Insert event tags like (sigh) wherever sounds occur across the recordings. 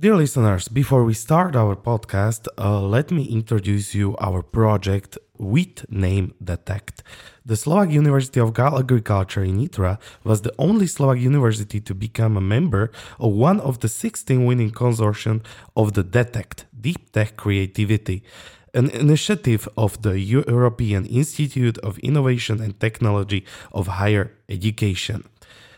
Dear listeners, before we start our podcast, uh, let me introduce you our project with name Detect. The Slovak University of Agriculture in Nitra was the only Slovak university to become a member of one of the 16 winning consortium of the Detect Deep Tech Creativity, an initiative of the European Institute of Innovation and Technology of Higher Education.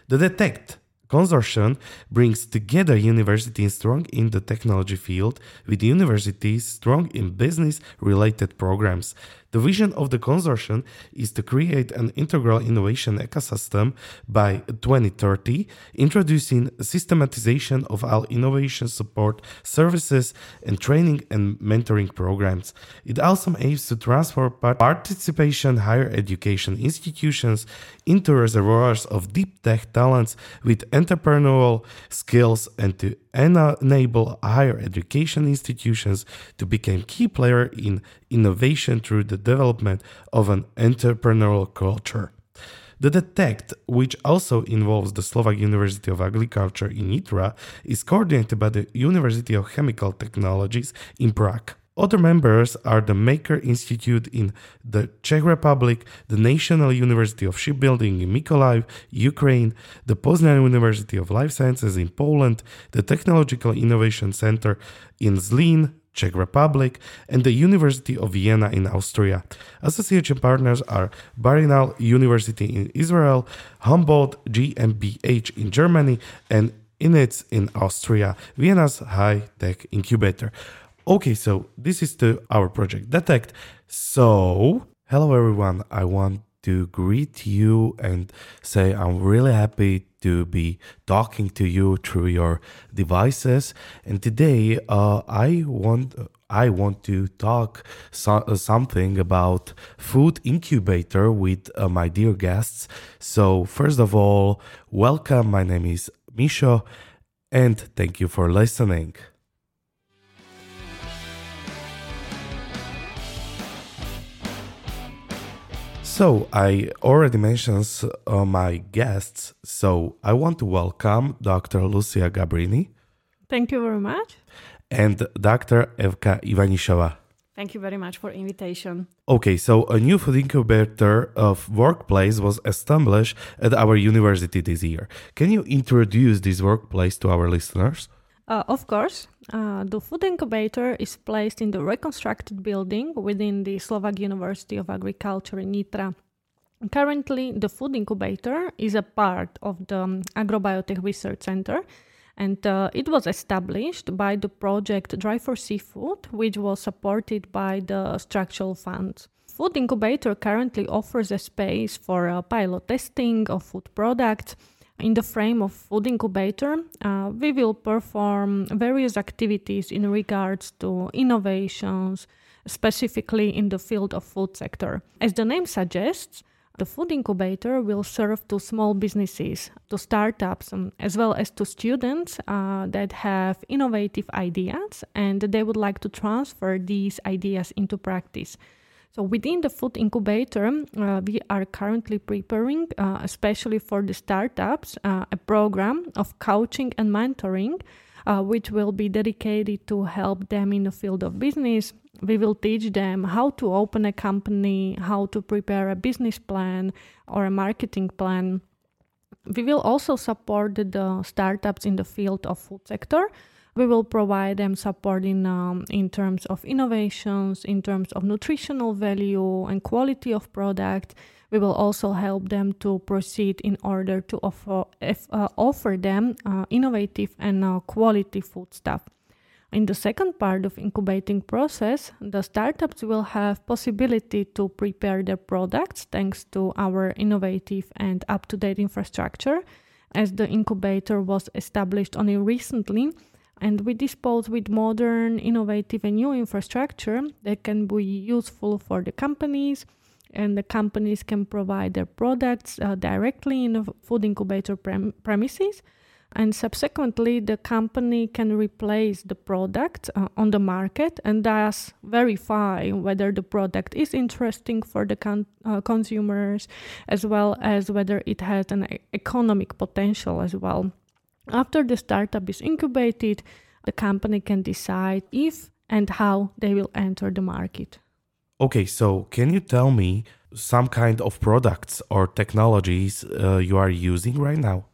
The Detect consortium brings together universities strong in the technology field with universities strong in business related programs. The vision of the consortium is to create an integral innovation ecosystem by 2030, introducing systematization of all innovation support services and training and mentoring programs. It also aims to transform participation higher education institutions into reservoirs of deep tech talents with entrepreneurial skills and to enable higher education institutions to become key player in innovation through the development of an entrepreneurial culture. The DETECT, which also involves the Slovak University of Agriculture in Nitra, is coordinated by the University of Chemical Technologies in Prague. Other members are the Maker Institute in the Czech Republic, the National University of Shipbuilding in Mykolaiv, Ukraine, the Poznan University of Life Sciences in Poland, the Technological Innovation Center in Zlín, Czech Republic, and the University of Vienna in Austria. Association partners are Bar-Ilan University in Israel, Humboldt GmbH in Germany, and INITS in Austria, Vienna's high tech incubator. Okay, so this is to our project Detect. So, hello everyone. I want to greet you and say I'm really happy to be talking to you through your devices. And today, uh, I want I want to talk so, uh, something about food incubator with uh, my dear guests. So first of all, welcome. My name is Misho, and thank you for listening. So, I already mentioned uh, my guests, so I want to welcome Dr. Lucia Gabríny. Thank you very much. And Dr. Evka Ivanišová. Thank you very much for invitation. Okay, so a new food incubator of workplace was established at our university this year. Can you introduce this workplace to our listeners? Uh, of course. Uh, the food incubator is placed in the reconstructed building within the Slovak University of Agriculture in Nitra. Currently, the food incubator is a part of the um, Agrobiotech Research Center and uh, it was established by the project Drive4SIFood, which was supported by the structural funds. Food Incubator currently offers a space for uh, pilot testing of food products in the frame of Food Incubator, uh, we will perform various activities in regards to innovations, specifically in the field of food sector. As the name suggests, the food incubator will serve to small businesses, to startups, um, as well as to students uh, that have innovative ideas and they would like to transfer these ideas into practice. So within the food incubator, uh, we are currently preparing, uh, especially for the startups, uh, a program of coaching and mentoring, uh, which will be dedicated to help them in the field of business. We will teach them how to open a company, how to prepare a business plan or a marketing plan. We will also support the startups in the field of food sector we will provide them support in, um, in terms of innovations, in terms of nutritional value and quality of product. We will also help them to proceed in order to offer, if, uh, offer them uh, innovative and uh, quality food stuff. In the second part of incubating process, the startups will have possibility to prepare their products thanks to our innovative and up-to-date infrastructure. As the incubator was established only recently, and we dispose with modern, innovative, and new infrastructure that can be useful for the companies. And the companies can provide their products uh, directly in the food incubator prem- premises. And subsequently, the company can replace the product uh, on the market and thus verify whether the product is interesting for the con- uh, consumers as well as whether it has an economic potential as well. After the startup is incubated, the company can decide if and how they will enter the market. Okay, so can you tell me some kind of products or technologies uh, you are using right now?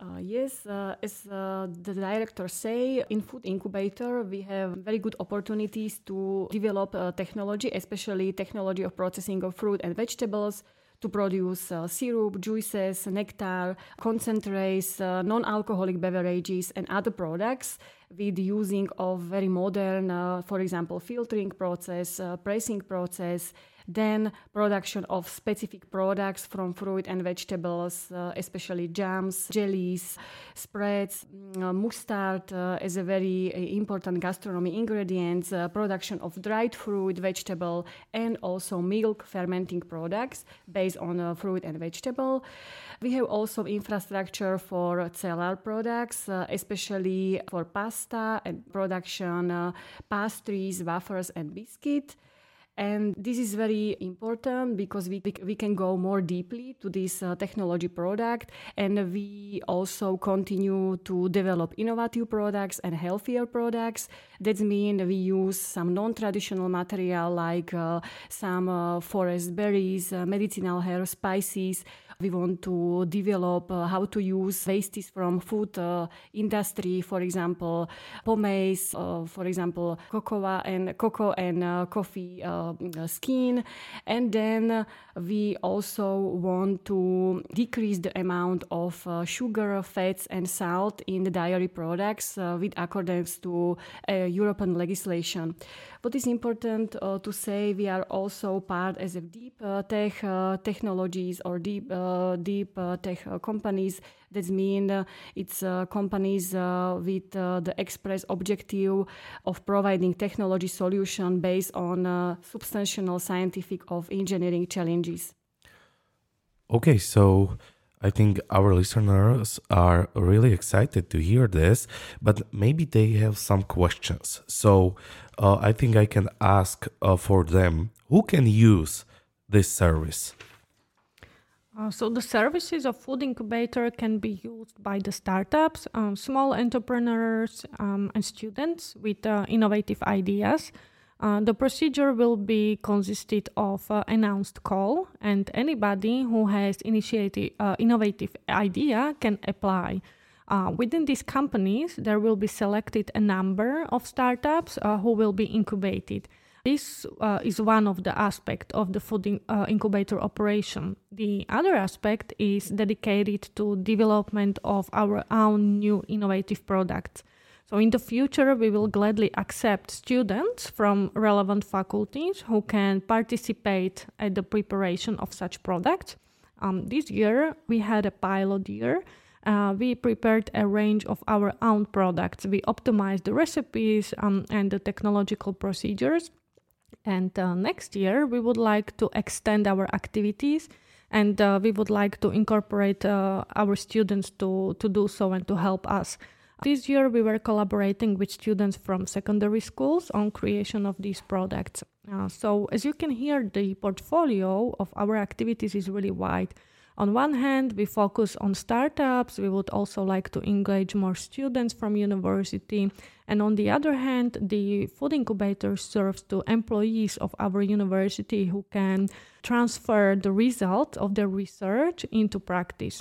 Uh, yes, uh, as uh, the director say, in food incubator we have very good opportunities to develop uh, technology, especially technology of processing of fruit and vegetables to produce uh, syrup, juices, nectar, concentrates, uh, non-alcoholic beverages, and other products with using of very modern, for example, filtering process, pressing process, then production of specific products from fruit and vegetables, uh, especially jams, jellies, spreads, mm, uh, mustard uh, is a very uh, important gastronomy ingredient. uh, production of dried fruit, vegetable, and also milk fermenting products based on uh, fruit and vegetable. We have also infrastructure for cereal products, especially for pasta and production pastries, wafers, and biscuit. And this is very important because we, we can go more deeply to this uh, technology product. And we also continue to develop innovative products and healthier products. That means we use some non traditional material like uh, some uh, forest berries, uh, medicinal herb spices we want to develop uh, how to use wastes from food uh, industry, for example, pomace, for example, cocoa and cocoa and coffee skin. And then we also want to decrease the amount of uh, sugar, fats, and salt in the dairy products with accordance to European legislation. What is important uh, to say, we are also part as a deep uh, tech uh, technologies or deep deep tech companies. That means uh, it's uh, companies uh, with the express objective of providing technology solution based on substantial scientific of engineering challenges. Okay, so I think our listeners are really excited to hear this, but maybe they have some questions. So uh, I think I can ask uh, for them who can use this service. Uh, so the services of Food Incubator can be used by the startups, um, small entrepreneurs, um, and students with uh, innovative ideas. Uh, the procedure will be consisted of uh, announced call, and anybody who has initiated uh, innovative idea can apply. Uh, within these companies, there will be selected a number of startups who will be incubated. This uh, is one of the aspects of the food in, incubator operation. The other aspect is dedicated to development of our own new innovative products. So in the future, we will gladly accept students from relevant faculties who can participate at the preparation of such products. Um, this year, we had a pilot year. Uh, we prepared a range of our own products. We optimized the recipes um, and the technological procedures. And uh, next year, we would like to extend our activities and uh, we would like to incorporate uh, our students to, to do so and to help us. This year, we were collaborating with students from secondary schools on creation of these products. Uh, so, as you can hear, the portfolio of our activities is really wide. On one hand, we focus on startups. We would also like to engage more students from university. And on the other hand, the food incubator serves to employees of our university who can transfer the result of their research into practice.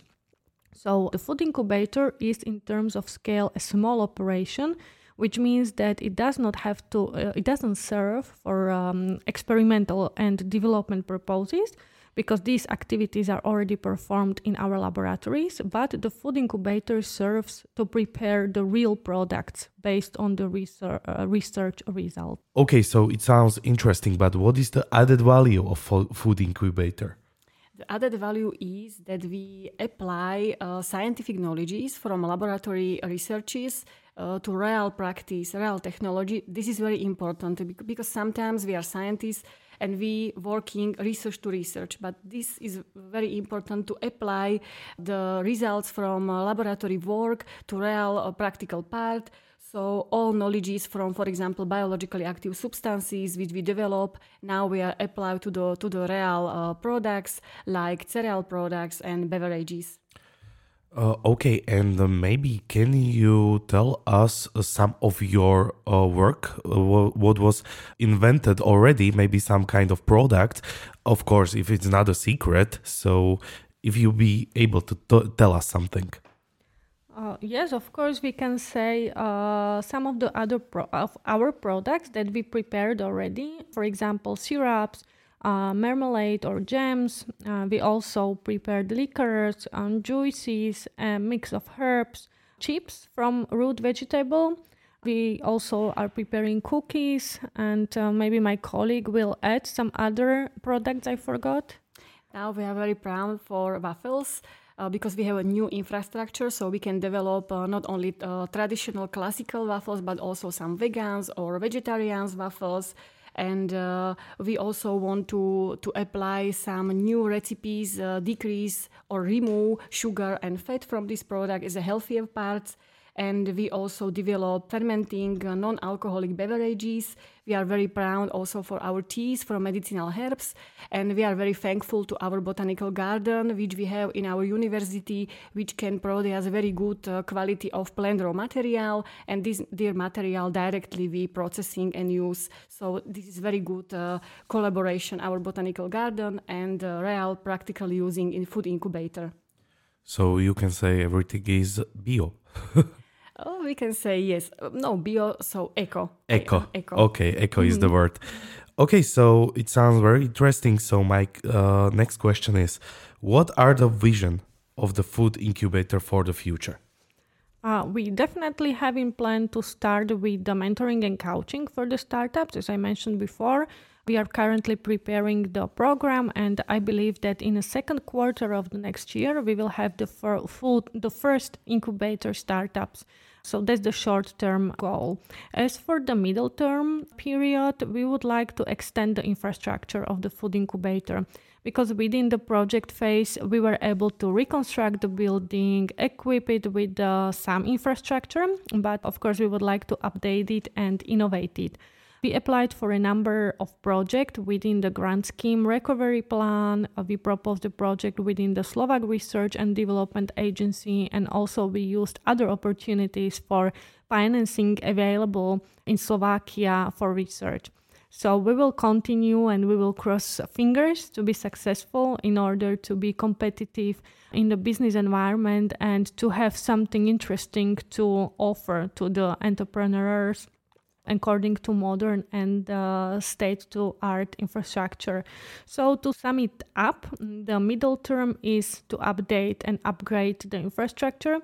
So the food incubator is in terms of scale a small operation which means that it does not have to uh, it doesn't serve for um, experimental and development purposes because these activities are already performed in our laboratories but the food incubator serves to prepare the real products based on the research, uh, research result okay so it sounds interesting but what is the added value of food incubator the added value is that we apply uh, scientific knowledges from laboratory researches uh, to real practice, real technology. This is very important because sometimes we are scientists and we working research to research. But this is very important to apply the results from uh, laboratory work to real uh, practical part. So all knowledge is from, for example, biologically active substances which we develop. Now we are applied to the to the real uh, products like cereal products and beverages. Uh, okay, and uh, maybe can you tell us uh, some of your uh, work? Uh, what was invented already? Maybe some kind of product. Of course, if it's not a secret. So, if you be able to t- tell us something. Uh, yes, of course, we can say some of the other pro- of our products that we prepared already. For example, syrups, uh, marmalade or jams. Uh, we also prepared liquors, um, juices, a mix of herbs, chips from root vegetable. We also are preparing cookies, and uh, maybe my colleague will add some other products I forgot. Now we are very proud for waffles. Uh, because we have a new infrastructure, so we can develop uh, not only uh, traditional classical waffles, but also some vegans or vegetarians waffles and uh, we also want to to apply some new recipes uh, decrease or remove sugar and fat from this product as a healthier parts and we also develop fermenting uh, non-alcoholic beverages. We are very proud also for our teas from medicinal herbs, and we are very thankful to our botanical garden, which we have in our university, which can produce very good uh, quality of plant raw material, and this dear material directly we processing and use. So this is very good uh, collaboration, our botanical garden and uh, real practical using in food incubator. So you can say everything is bio. (laughs) Oh, we can say yes. No, bio, so eco. Eco. eco. Okay, eco mm-hmm. is the mm-hmm. word. Okay, so it sounds very interesting. So my uh, next question is, what are the vision of the food incubator for the future? Uh, we definitely have in plan to start with the mentoring and coaching for the startups, as I mentioned before. We are currently preparing the program, and I believe that in the second quarter of the next year, we will have the, fir- full, the first incubator startups. So that's the short term goal. As for the middle term period, we would like to extend the infrastructure of the food incubator because within the project phase, we were able to reconstruct the building, equip it with uh, some infrastructure, but of course, we would like to update it and innovate it. We applied for a number of projects within the grant scheme recovery plan. Uh, we proposed a project within the Slovak Research and Development Agency, and also we used other opportunities for financing available in Slovakia for research. So we will continue and we will cross fingers to be successful in order to be competitive in the business environment and to have something interesting to offer to the entrepreneurs according to modern and uh, state to art infrastructure. So, to sum it up, the middle term is to update and upgrade the infrastructure.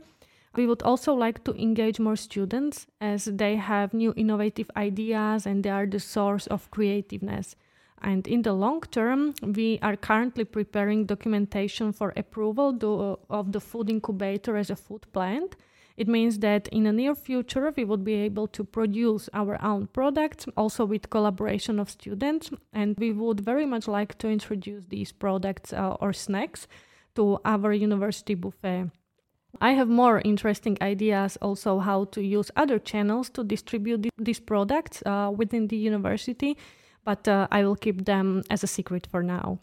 We would also like to engage more students as they have new innovative ideas and they are the source of creativeness. And in the long term, we are currently preparing documentation for approval of the food incubator as a food plant it means that in the near future, we would be able to produce our own products, also with collaboration of students. And we would very much like to introduce these products uh, or snacks to our university buffet. I have more interesting ideas also how to use other channels to distribute these products uh, within the university, but uh, I will keep them as a secret for now.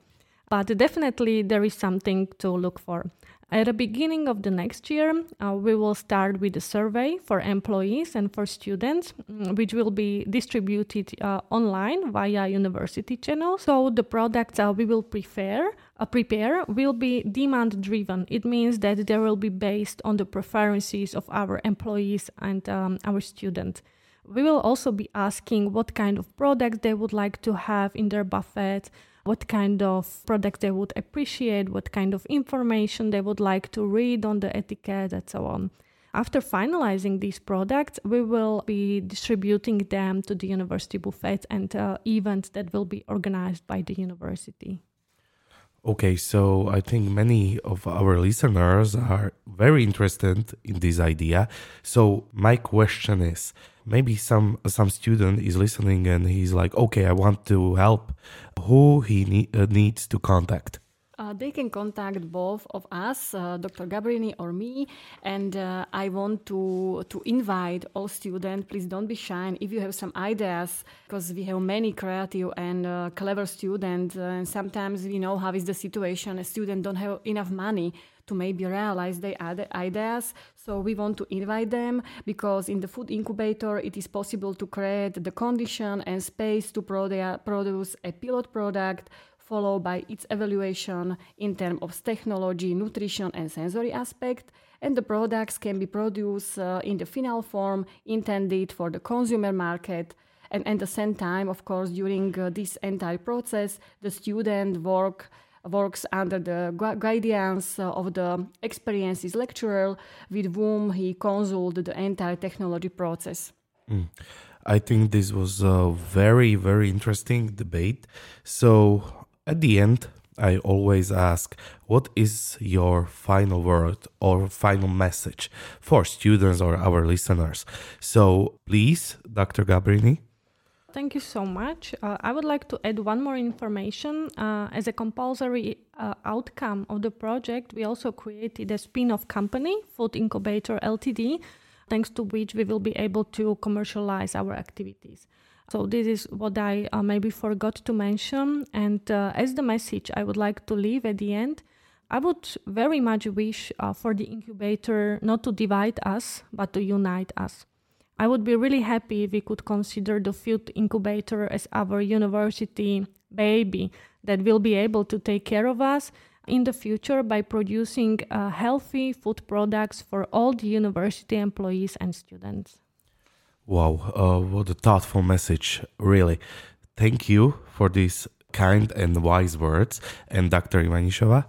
But definitely there is something to look for. At the beginning of the next year, uh, we will start with a survey for employees and for students, mm, which will be distributed uh, online via university channels. So the products uh, we will prepare, uh, prepare will be demand driven. It means that they will be based on the preferences of our employees and um, our students. We will also be asking what kind of products they would like to have in their buffet, what kind of product they would appreciate, what kind of information they would like to read on the etiquette, and so on. After finalizing these products, we will be distributing them to the university buffets and uh, events that will be organized by the university. Okay, so I think many of our listeners are very interested in this idea. So my question is maybe some some student is listening and he's like, "Okay, I want to help." Who he ne- uh, needs to contact? Uh, they can contact both of us, uh, Dr. Gabríny or me, and uh, I want to to invite all students. Please don't be shy. If you have some ideas, because we have many creative and uh, clever students, uh, and sometimes we know how is the situation. A student don't have enough money to maybe realize their ideas. So we want to invite them because in the food incubator it is possible to create the condition and space to produ- produce a pilot product followed by its evaluation in terms of technology, nutrition, and sensory aspect. And the products can be produced uh, in the final form intended for the consumer market. And at the same time, of course, during uh, this entire process, the student work works under the gu- guidance of the experiences lecturer with whom he consulted the entire technology process. Mm. I think this was a very, very interesting debate. So, at the end, I always ask, what is your final word or final message for students or our listeners? So please, Dr. Gabríny. Thank you so much. Uh, I would like to add one more information. Uh, as a compulsory uh, outcome of the project, we also created a spin off company, Food Incubator Ltd, thanks to which we will be able to commercialize our activities. So this is what I uh, maybe forgot to mention. And uh, as the message I would like to leave at the end, I would very much wish uh, for the incubator not to divide us, but to unite us. I would be really happy if we could consider the food incubator as our university baby that will be able to take care of us in the future by producing uh, healthy food products for all the university employees and students. Wow, uh, what a thoughtful message, really. Thank you for these kind and wise words. And Dr. Ivanišová?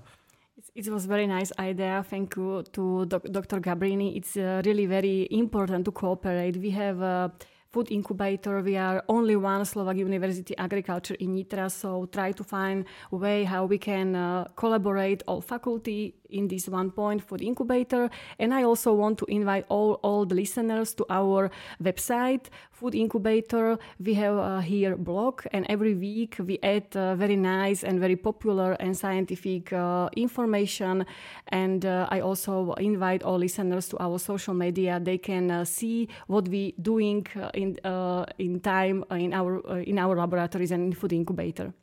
It was very nice idea. Thank you to Dr. Gabríny. It's uh, really very important to cooperate. We have a food incubator. We are only one Slovak University Agriculture in Nitra, so try to find a way how we can uh, collaborate all faculty in this one point food incubator. And I also want to invite all, all the listeners to our website, Food Incubator. We have uh, here blog, and every week we add uh, very nice and very popular and scientific uh, information. And uh, I also invite all listeners to our social media. They can uh, see what we doing in uh, in time uh, in our uh, in our laboratories and in Food Incubator.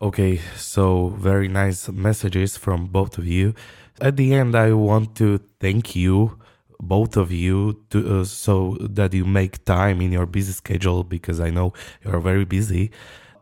Okay, so very nice messages from both of you. At the end, I want to thank you, both of you, to, uh, so that you make time in your busy schedule because I know you're very busy.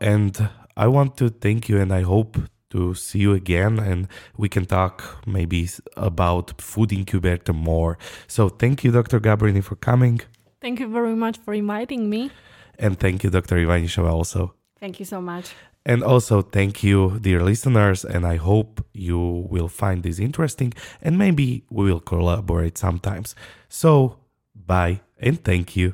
And I want to thank you, and I hope to see you again and we can talk maybe about food incubator more. So thank you, Dr. Gabríny, for coming. Thank you very much for inviting me. And thank you, Dr. Ivanišová, also. Thank you so much. And also, thank you, dear listeners. And I hope you will find this interesting and maybe we will collaborate sometimes. So, bye and thank you.